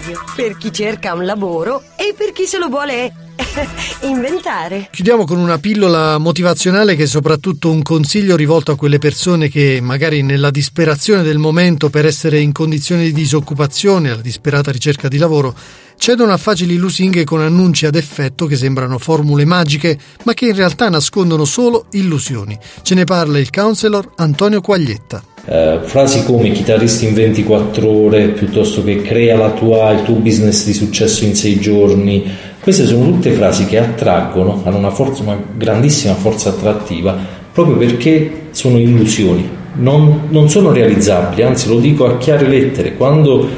radio, per chi cerca un lavoro e per chi se lo vuole inventare. Chiudiamo con una pillola motivazionale che è soprattutto un consiglio rivolto a quelle persone che magari nella disperazione del momento per essere in condizioni di disoccupazione, alla disperata ricerca di lavoro, cedono a facili lusinghe con annunci ad effetto che sembrano formule magiche, ma che in realtà nascondono solo illusioni. Ce ne parla il counselor Antonio Quaglietta. Uh, frasi come chitarristi in 24 ore piuttosto che crea tua, il tuo business di successo in 6 giorni, queste sono tutte frasi che attraggono, hanno una, forza, una grandissima forza attrattiva proprio perché sono illusioni, non, non sono realizzabili, anzi lo dico a chiare lettere, quando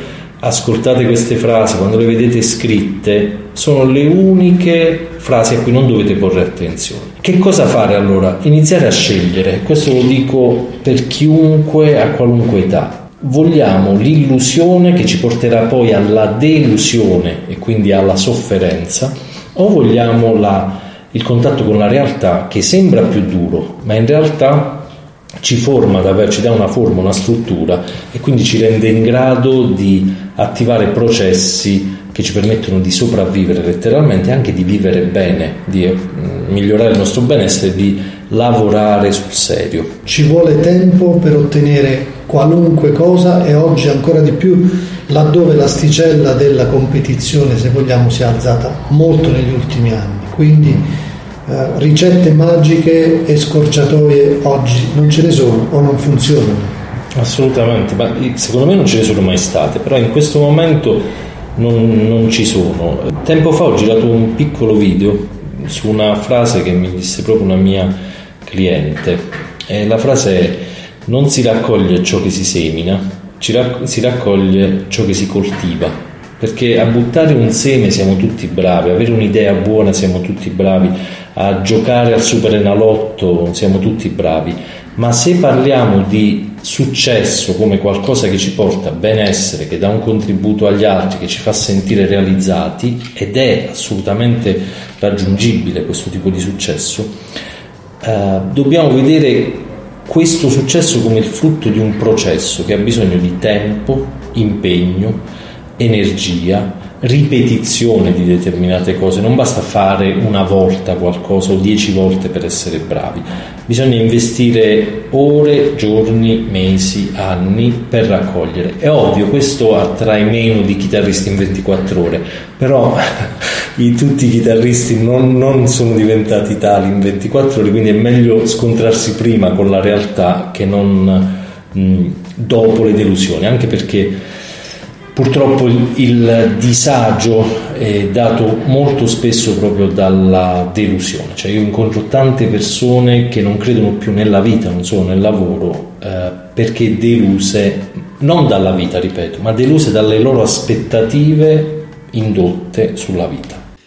ascoltate queste frasi, quando le vedete scritte, sono le uniche frasi a cui non dovete porre attenzione. Che cosa fare allora? Iniziare a scegliere, questo lo dico per chiunque a qualunque età. Vogliamo l'illusione che ci porterà poi alla delusione e quindi alla sofferenza o vogliamo la, il contatto con la realtà che sembra più duro, ma in realtà ci forma ci dà una forma, una struttura e quindi ci rende in grado di attivare processi che ci permettono di sopravvivere letteralmente e anche di vivere bene, di eh, migliorare il nostro benessere, di lavorare sul serio. Ci vuole tempo per ottenere qualunque cosa e oggi ancora di più laddove l'asticella della competizione, se vogliamo, si è alzata molto negli ultimi anni. Quindi eh, ricette magiche e scorciatoie oggi non ce ne sono o non funzionano. Assolutamente, ma secondo me non ce ne sono mai state, però in questo momento non, non ci sono. Tempo fa ho girato un piccolo video su una frase che mi disse proprio una mia cliente. E la frase è non si raccoglie ciò che si semina, si raccoglie ciò che si coltiva. Perché a buttare un seme siamo tutti bravi, avere un'idea buona siamo tutti bravi, a giocare al super enalotto siamo tutti bravi, ma se parliamo di successo come qualcosa che ci porta benessere, che dà un contributo agli altri, che ci fa sentire realizzati ed è assolutamente raggiungibile questo tipo di successo, eh, dobbiamo vedere questo successo come il frutto di un processo che ha bisogno di tempo, impegno, energia, ripetizione di determinate cose, non basta fare una volta qualcosa o dieci volte per essere bravi, bisogna investire ore, giorni, mesi, anni per raccogliere. È ovvio, questo attrae meno di chitarristi in 24 ore, però tutti i chitarristi non, non sono diventati tali in 24 ore, quindi è meglio scontrarsi prima con la realtà che non mh, dopo le delusioni, anche perché Purtroppo il, il, disagio è dato molto spesso proprio dalla delusione, cioè io incontro tante persone che non credono più nella vita, non solo nel lavoro, eh, perché deluse, non dalla vita, ripeto, ma deluse dalle loro aspettative indotte sulla vita.